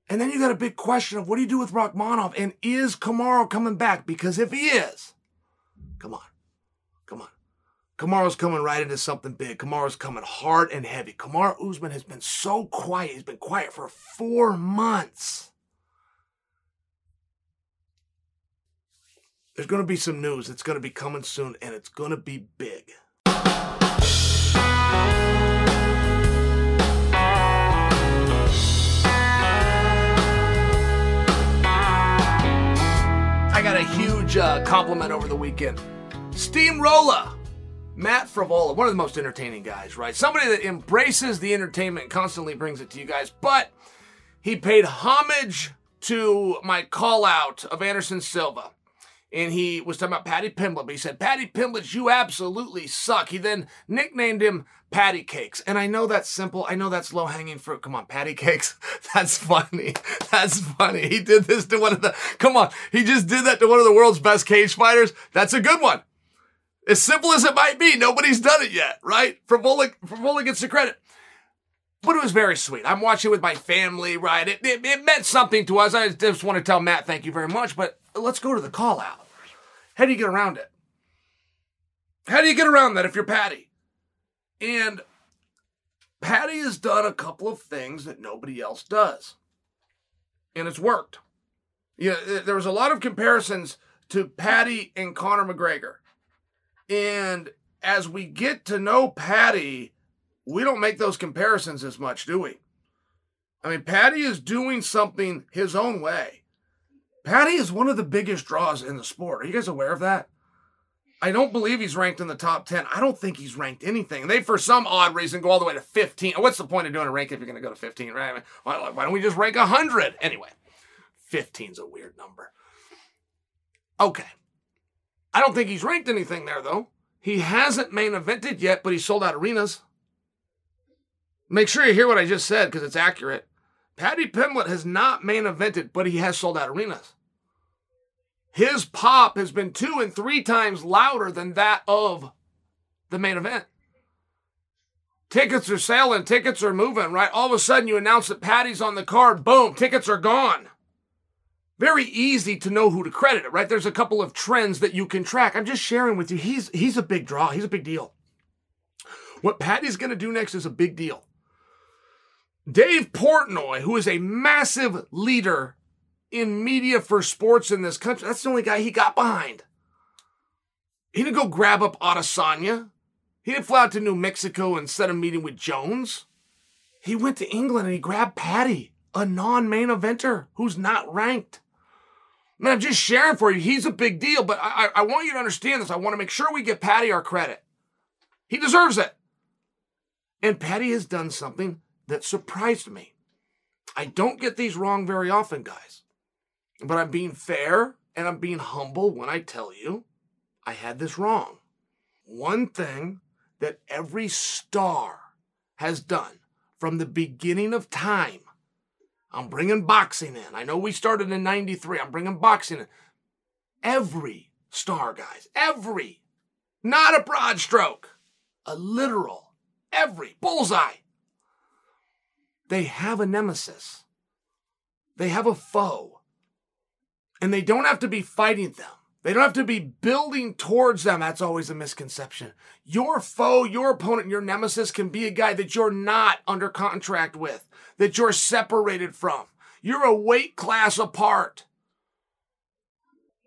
And then you got a big question of what do you do with Rakhmonov and is Kamaru coming back? Because if he is, come on, come on. Kamaru's coming right into something big. Kamaru's coming hard and heavy. Kamaru Usman has been so quiet. He's been quiet for four months. There's going to be some news that's going to be coming soon, and it's going to be big. I got a huge uh, compliment over the weekend. Steamroller, Matt Frevola, one of the most entertaining guys, right? Somebody that embraces the entertainment, constantly brings it to you guys, but he paid homage to my call out of Anderson Silva and he was talking about Paddy Pimblett, but he said, Paddy Pimblett, you absolutely suck. He then nicknamed him Patty Cakes. And I know that's simple. I know that's low hanging fruit. Come on, Patty Cakes. That's funny. That's funny. He did this to one of the, come on, he just did that to one of the world's best cage fighters. That's a good one. As simple as it might be, nobody's done it yet, right? Frevola, Frevola gets the credit. But it was very sweet. I'm watching with my family, right? It, it, it meant something to us. I just want to tell Matt thank you very much. But let's go to the call out. How do you get around it? How do you get around that if you're Paddy? And Paddy has done a couple of things that nobody else does. And it's worked. Yeah, there was a lot of comparisons to Paddy and Conor McGregor. And as we get to know Paddy, we don't make those comparisons as much, do we? I mean, Paddy is doing something his own way. Paddy is one of the biggest draws in the sport. Are you guys aware of that? I don't believe he's ranked in the top 10. I don't think he's ranked anything. They, for some odd reason, go all the way to 15. What's the point of doing a rank if you're going to go to 15, right? I mean, why, why don't we just rank 100? Anyway, 15's a weird number. Okay. I don't think he's ranked anything there, though. He hasn't main evented yet, but he sold out arenas. Make sure you hear what I just said because it's accurate. Paddy Pimblett has not main evented, but he has sold out arenas. His pop has been two and three times louder than that of the main event. Tickets are selling, tickets are moving, right? All of a sudden you announce that Paddy's on the card, boom, tickets are gone. Very easy to know who to credit it, right? There's a couple of trends that you can track. I'm just sharing with you. He's he's a big draw. He's a big deal. What Paddy's going to do next is a big deal. Dave Portnoy, who is a massive leader in media for sports in this country. That's the only guy he got behind. He didn't go grab up Adesanya. He didn't fly out to New Mexico instead of a meeting with Jones. He went to England and he grabbed Paddy, a non-main eventer who's not ranked. Man, I'm just sharing for you. He's a big deal, but I, I want you to understand this. I want to make sure we give Paddy our credit. He deserves it. And Paddy has done something that surprised me. I don't get these wrong very often, guys. But I'm being fair and I'm being humble when I tell you I had this wrong. One thing that every star has done from the beginning of time, I'm bringing boxing in. I know we started in 93, I'm bringing boxing in. Every star, guys, every, not a broad stroke, a literal, every bullseye. They have a nemesis. They have a foe. And they don't have to be fighting them. They don't have to be building towards them. That's always a misconception. Your foe, your opponent, your nemesis can be a guy that you're not under contract with, that you're separated from. You're a weight class apart.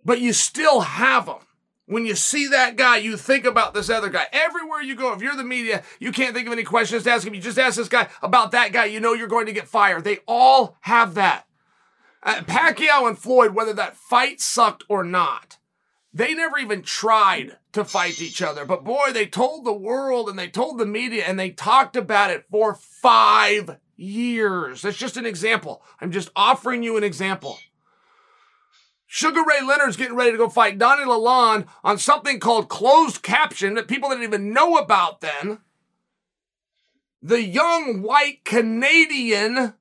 But you still have them. When you see that guy, you think about this other guy. Everywhere you go, if you're the media, you can't think of any questions to ask him. You just ask this guy about that guy, you know you're going to get fired. They all have that. Uh, Pacquiao and Floyd, whether that fight sucked or not, they never even tried to fight each other. But boy, they told the world and they told the media and they talked about it for five years. That's just an example. I'm just offering you an example. Sugar Ray Leonard's getting ready to go fight Donny Lalonde on something called closed caption that people didn't even know about then. The young white Canadian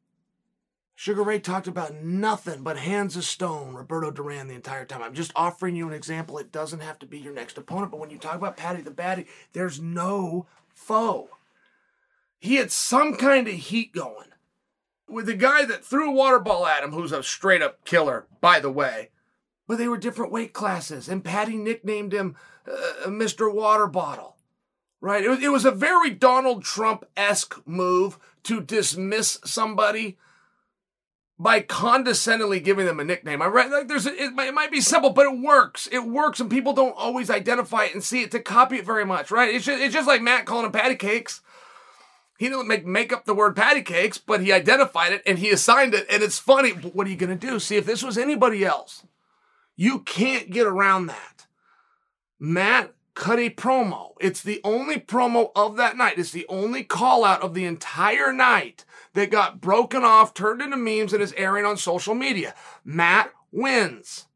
Sugar Ray talked about nothing but hands of stone, Roberto Duran, the entire time. I'm just offering you an example. It doesn't have to be your next opponent, but when you talk about Paddy the Baddy, there's no foe. he had some kind of heat going with the guy that threw a water ball at him, who's a straight up killer, by the way. But they were different weight classes, and Paddy nicknamed him uh, Mr. Water Bottle. Right? It was, it was a very Donald Trump esque move to dismiss somebody by condescendingly giving them a nickname. I read like there's a, it, it might be simple, but it works. It works, and people don't always identify it and see it to copy it very much, right? It's just, it's just like Matt calling them patty cakes. He didn't make make up the word patty cakes, but he identified it and he assigned it, and it's funny. But what are you gonna do? See if this was anybody else, you can't get around that. Matt cut a promo. It's the only promo of that night. It's the only call out of the entire night that got broken off, turned into memes, and is airing on social media. Matt wins.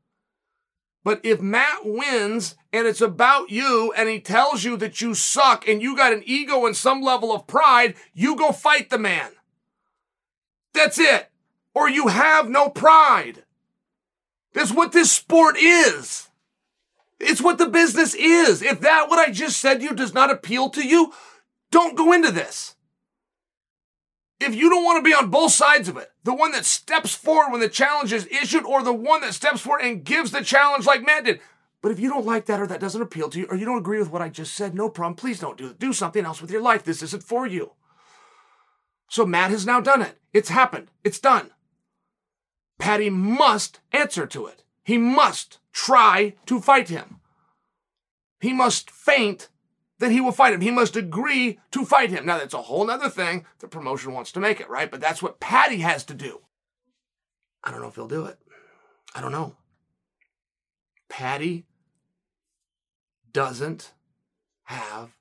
But if Matt wins and it's about you and he tells you that you suck and you got an ego and some level of pride, you go fight the man. That's it. Or you have no pride. That's what this sport is. It's what the business is. If that, what I just said to you, does not appeal to you, don't go into this. If you don't want to be on both sides of it, the one that steps forward when the challenge is issued or the one that steps forward and gives the challenge like Matt did. But if you don't like that or that doesn't appeal to you or you don't agree with what I just said, no problem. Please don't do it. Do something else with your life. This isn't for you. So Matt has now done it. It's happened. It's done. Paddy must answer to it. He must try to fight him. He must faint that he will fight him. He must agree to fight him. Now, that's a whole other thing. The promotion wants to make it, right? But that's what Paddy has to do. I don't know if he'll do it. I don't know. Paddy doesn't have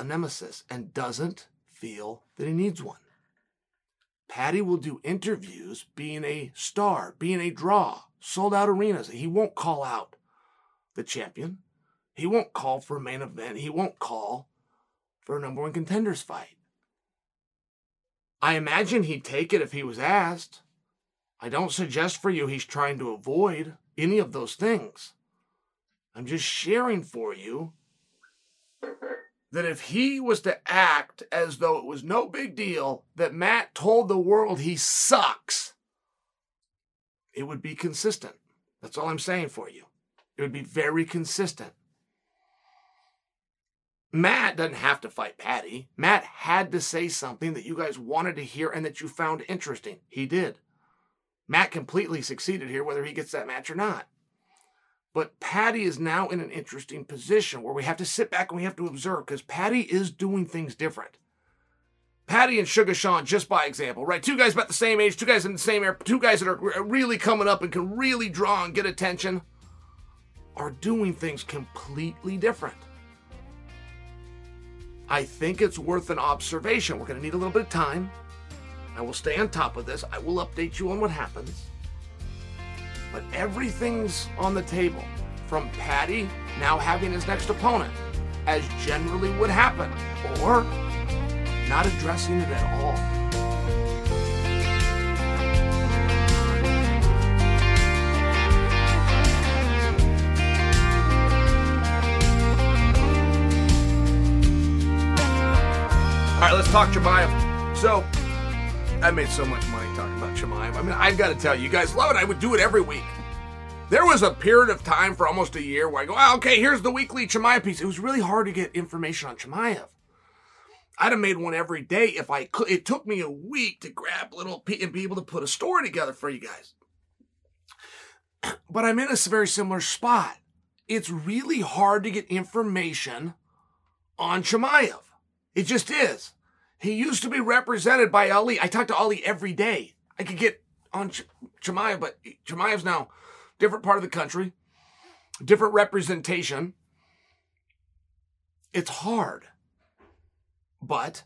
a nemesis and doesn't feel that he needs one. Paddy will do interviews being a star, being a draw, sold out arenas. He won't call out the champion. He won't call for a main event. He won't call for a number one contenders fight. I imagine he'd take it if he was asked. I don't suggest for you he's trying to avoid any of those things. I'm just sharing for you that if he was to act as though it was no big deal that Matt told the world he sucks, it would be consistent. That's all I'm saying for you. It would be very consistent. Matt doesn't have to fight Paddy. Matt had to say something that you guys wanted to hear and that you found interesting. He did. Matt completely succeeded here, whether he gets that match or not. But Paddy is now in an interesting position where we have to sit back and we have to observe because Paddy is doing things different. Paddy and Sugar Sean, just by example, right? Two guys about the same age, two guys in the same era, two guys that are really coming up and can really draw and get attention, are doing things completely different. I think it's worth an observation. We're going to need a little bit of time. I will stay on top of this. I will update you on what happens. But everything's on the table from Paddy now having his next opponent, as generally would happen, or not addressing it at all. Right, let's talk Chimaev. So, I made so much money talking about Chimaev. I mean, I've got to tell you, you guys love it. I would do it every week. There was a period of time for almost a year where I go, oh, okay, here's the weekly Chimaev piece. It was really hard to get information on Chimaev. I'd have made one every day if I could. It took me a week to grab little and be able to put a story together for you guys. But I'm in a very similar spot. It's really hard to get information on Chimaev. It just is. He used to be represented by Ali. I talk to Ali every day. I could get on Ch- but Chimaev's now different part of the country, different representation. It's hard. But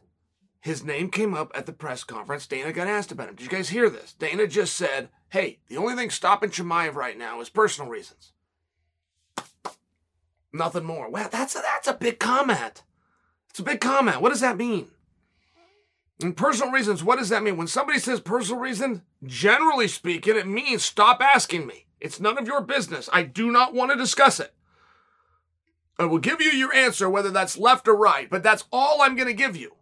his name came up at the press conference. Dana got asked about him. Did you guys hear this? Dana just said, hey, the only thing stopping Chimaev right now is personal reasons. Nothing more. Well, that's a, that's a big comment. It's a big comment. What does that mean? And personal reasons, what does that mean? When somebody says personal reason, generally speaking, it means stop asking me. It's none of your business. I do not want to discuss it. I will give you your answer, whether that's left or right, but that's all I'm going to give you.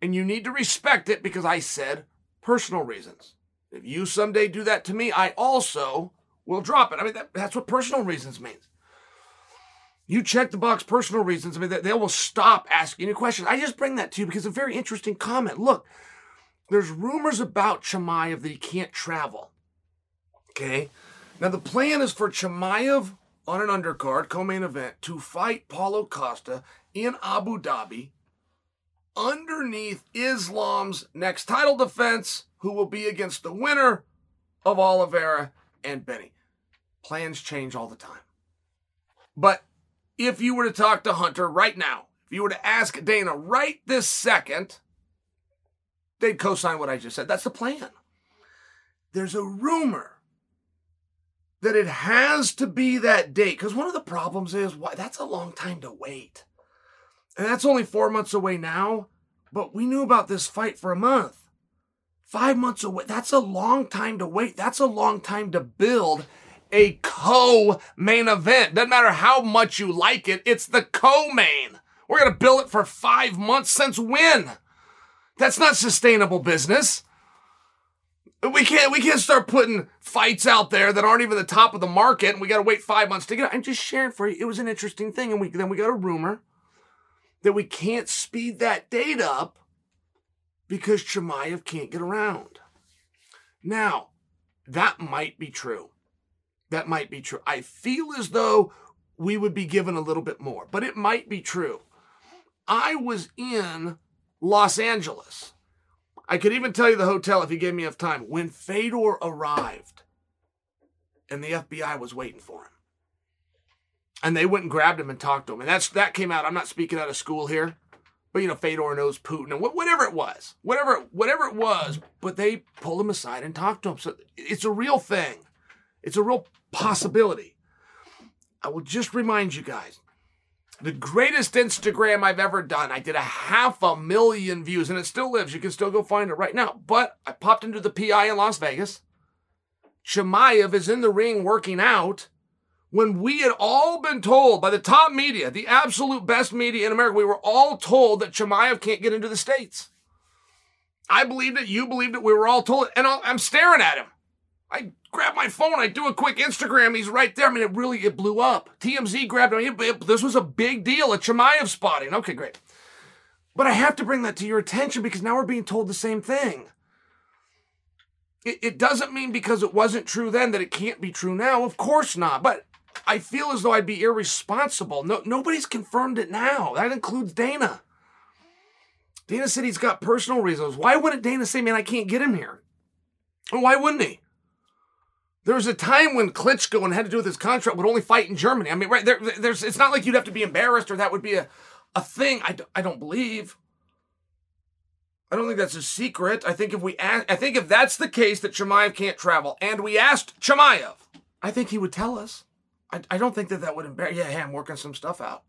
And you need to respect it because I said personal reasons. If you someday do that to me, I also will drop it. I mean, that, that's what personal reasons means. You check the box personal reasons. I mean, they, they will stop asking you questions. I just bring that to you because a very interesting comment. Look, there's rumors about Chimaev that he can't travel. Okay. Now, the plan is for Chimaev on an undercard, co main event, to fight Paulo Costa in Abu Dhabi underneath Islam's next title defense, who will be against the winner of Oliveira and Benny. Plans change all the time. But if you were to talk to Hunter right now, if you were to ask Dana right this second, they'd co sign what I just said. That's the plan. There's a rumor that it has to be that date because one of the problems is why that's a long time to wait. And that's only four months away now, but we knew about this fight for a month. Five months away, that's a long time to wait. That's a long time to build a co main event. Doesn't matter how much you like it, it's the co main. We're going to bill it for five months since when? That's not sustainable business. We can't we can't start putting fights out there that aren't even the top of the market and we gotta wait five months to get it. I'm just sharing for you. It was an interesting thing. And we then we got a rumor that we can't speed that date up because Chimaev can't get around. Now, that might be true. That might be true. I feel as though we would be given a little bit more, but it might be true. I was in Los Angeles. I could even tell you the hotel if you gave me enough time. When Fedor arrived and the FBI was waiting for him. And they went and grabbed him and talked to him. And that's that came out. I'm not speaking out of school here. But you know, Fedor knows Putin and whatever it was. Whatever whatever it was, but they pulled him aside and talked to him. So it's a real thing. It's a real possibility. I will just remind you guys the greatest Instagram I've ever done. I did a half a million views and it still lives. You can still go find it right now. But I popped into the PI in Las Vegas. Chimaev is in the ring working out when we had all been told by the top media, the absolute best media in America, we were all told that Chimaev can't get into the States. I believed it. You believed it. We were all told it. And I'm staring at him. I grab my phone, I do a quick Instagram, he's right there. I mean, it really, it blew up. TMZ grabbed him. It, it, this was a big deal, a Chimaev spotting. Okay, great. But I have to bring that to your attention because now we're being told the same thing. It, it doesn't mean because it wasn't true then that it can't be true now. Of course not. But I feel as though I'd be irresponsible. No, nobody's confirmed it now. That includes Dana. Dana said he's got personal reasons. Why wouldn't Dana say, man, I can't get him here? Why wouldn't he? There was a time when Klitschko and had to do with his contract would only fight in Germany. I mean, right there, there's. It's not like you'd have to be embarrassed or that would be a, a thing. I, I don't believe. I don't think that's a secret. I think if we ask, I think if that's the case that Chimaev can't travel, and we asked Chimaev, I think he would tell us. I, I don't think that that would embarrass. Yeah, hey, I'm working some stuff out.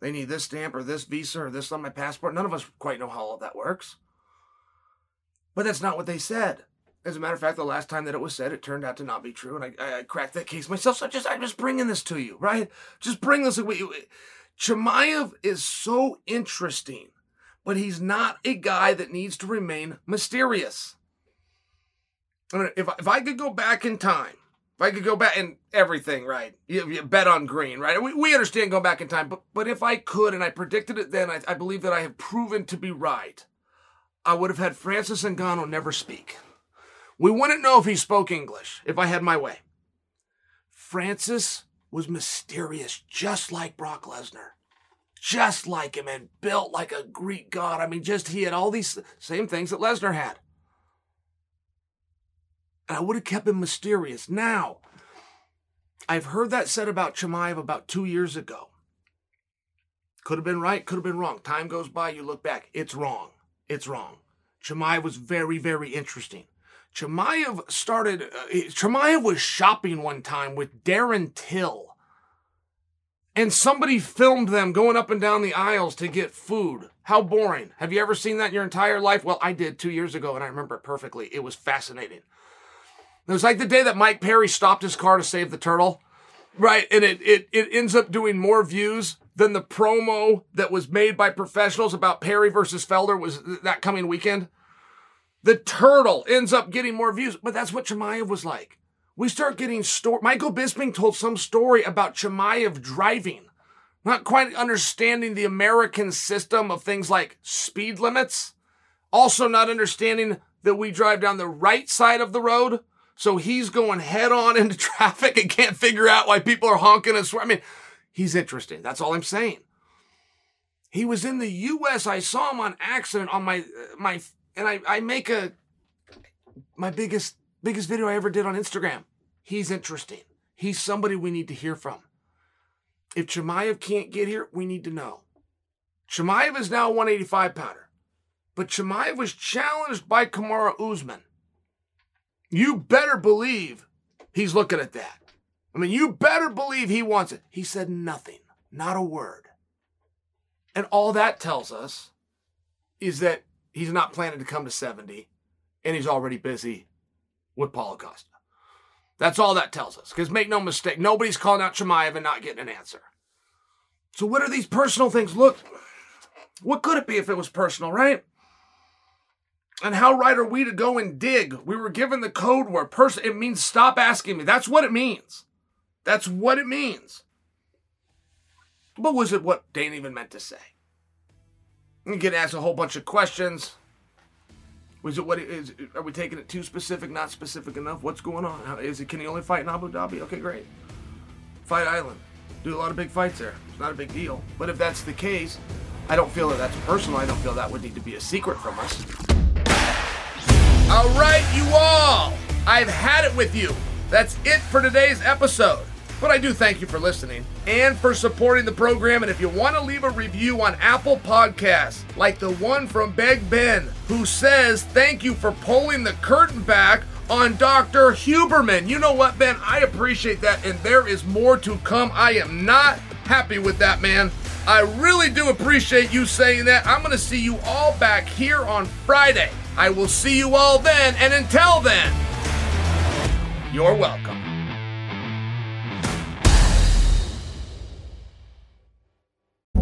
They need this stamp or this visa or this on my passport. None of us quite know how all that works. But that's not what they said. As a matter of fact, the last time that it was said, it turned out to not be true, and I, I cracked that case myself. So I just I'm just bringing this to you, right? Just bring this. Away. Chimaev is so interesting, but he's not a guy that needs to remain mysterious. If if I could go back in time, if I could go back and everything, right? You, you, bet on green, right? We, we understand going back in time, but but if I could and I predicted it then, I, I believe that I have proven to be right. I would have had Francis Ngannou never speak. We wouldn't know if he spoke English if I had my way. Francis was mysterious, just like Brock Lesnar. Just like him and built like a Greek god. I mean, just he had all these same things that Lesnar had. And I would have kept him mysterious. Now, I've heard that said about Chimaev about two years ago. Could have been right, could have been wrong. Time goes by, you look back. It's wrong. It's wrong. Chimaev was very, very interesting. Chimaev started, uh, Chimaev was shopping one time with Darren Till. And somebody filmed them going up and down the aisles to get food. How boring. Have you ever seen that in your entire life? Well, I did two years ago and I remember it perfectly. It was fascinating. It was like the day that Mike Perry stopped his car to save the turtle. Right. And it, it, it ends up doing more views than the promo that was made by professionals about Perry versus Felder was that coming weekend? The turtle ends up getting more views, but that's what Chimaev was like. We start getting story. Michael Bisping told some story about Chimaev driving, not quite understanding the American system of things like speed limits, also not understanding that we drive down the right side of the road. So he's going head on into traffic and can't figure out why people are honking and swearing. I mean, he's interesting. That's all I'm saying. He was in the U.S. I saw him on accident on my uh, my, and I I make a my biggest biggest video I ever did on Instagram. He's interesting. He's somebody we need to hear from. If Chimaev can't get here, we need to know. Chimaev is now 185 pounder, but Chimaev was challenged by Kamaru Usman. You better believe he's looking at that. I mean, you better believe he wants it. He said nothing, not a word. And all that tells us is that he's not planning to come to 70 and he's already busy with Paulo. That's all that tells us. Because make no mistake, nobody's calling out Chimaev and not getting an answer. So what are these personal things? Look, what could it be if it was personal, right? And how right are we to go and dig? We were given the code word. Person, it means stop asking me. That's what it means. That's what it means. But was it what Dana even meant to say? You get asked a whole bunch of questions. Was it what is? Are we taking it too specific? Not specific enough? What's going on? How, is it? Can he only fight in Abu Dhabi? Okay, great. Fight Island. Do a lot of big fights there. It's not a big deal. But if that's the case, I don't feel that that's personal. I don't feel that would need to be a secret from us. All right, you all. I've had it with you. That's it for today's episode. But I do thank you for listening and for supporting the program. And if you want to leave a review on Apple Podcasts, like the one from Beg Ben, who says, Thank you for pulling the curtain back on Dr. Huberman. You know what, Ben? I appreciate that. And there is more to come. I am not happy with that, man. I really do appreciate you saying that. I'm going to see you all back here on Friday. I will see you all then. And until then, you're welcome.